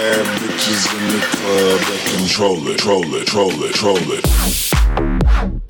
bad bitches in the club that control it, troll it, troll it, troll it.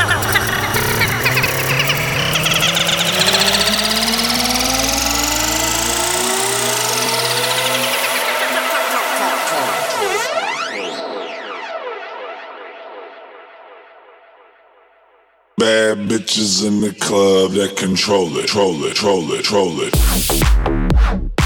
Bad bitches in the club that control it, troll it, troll it, troll it.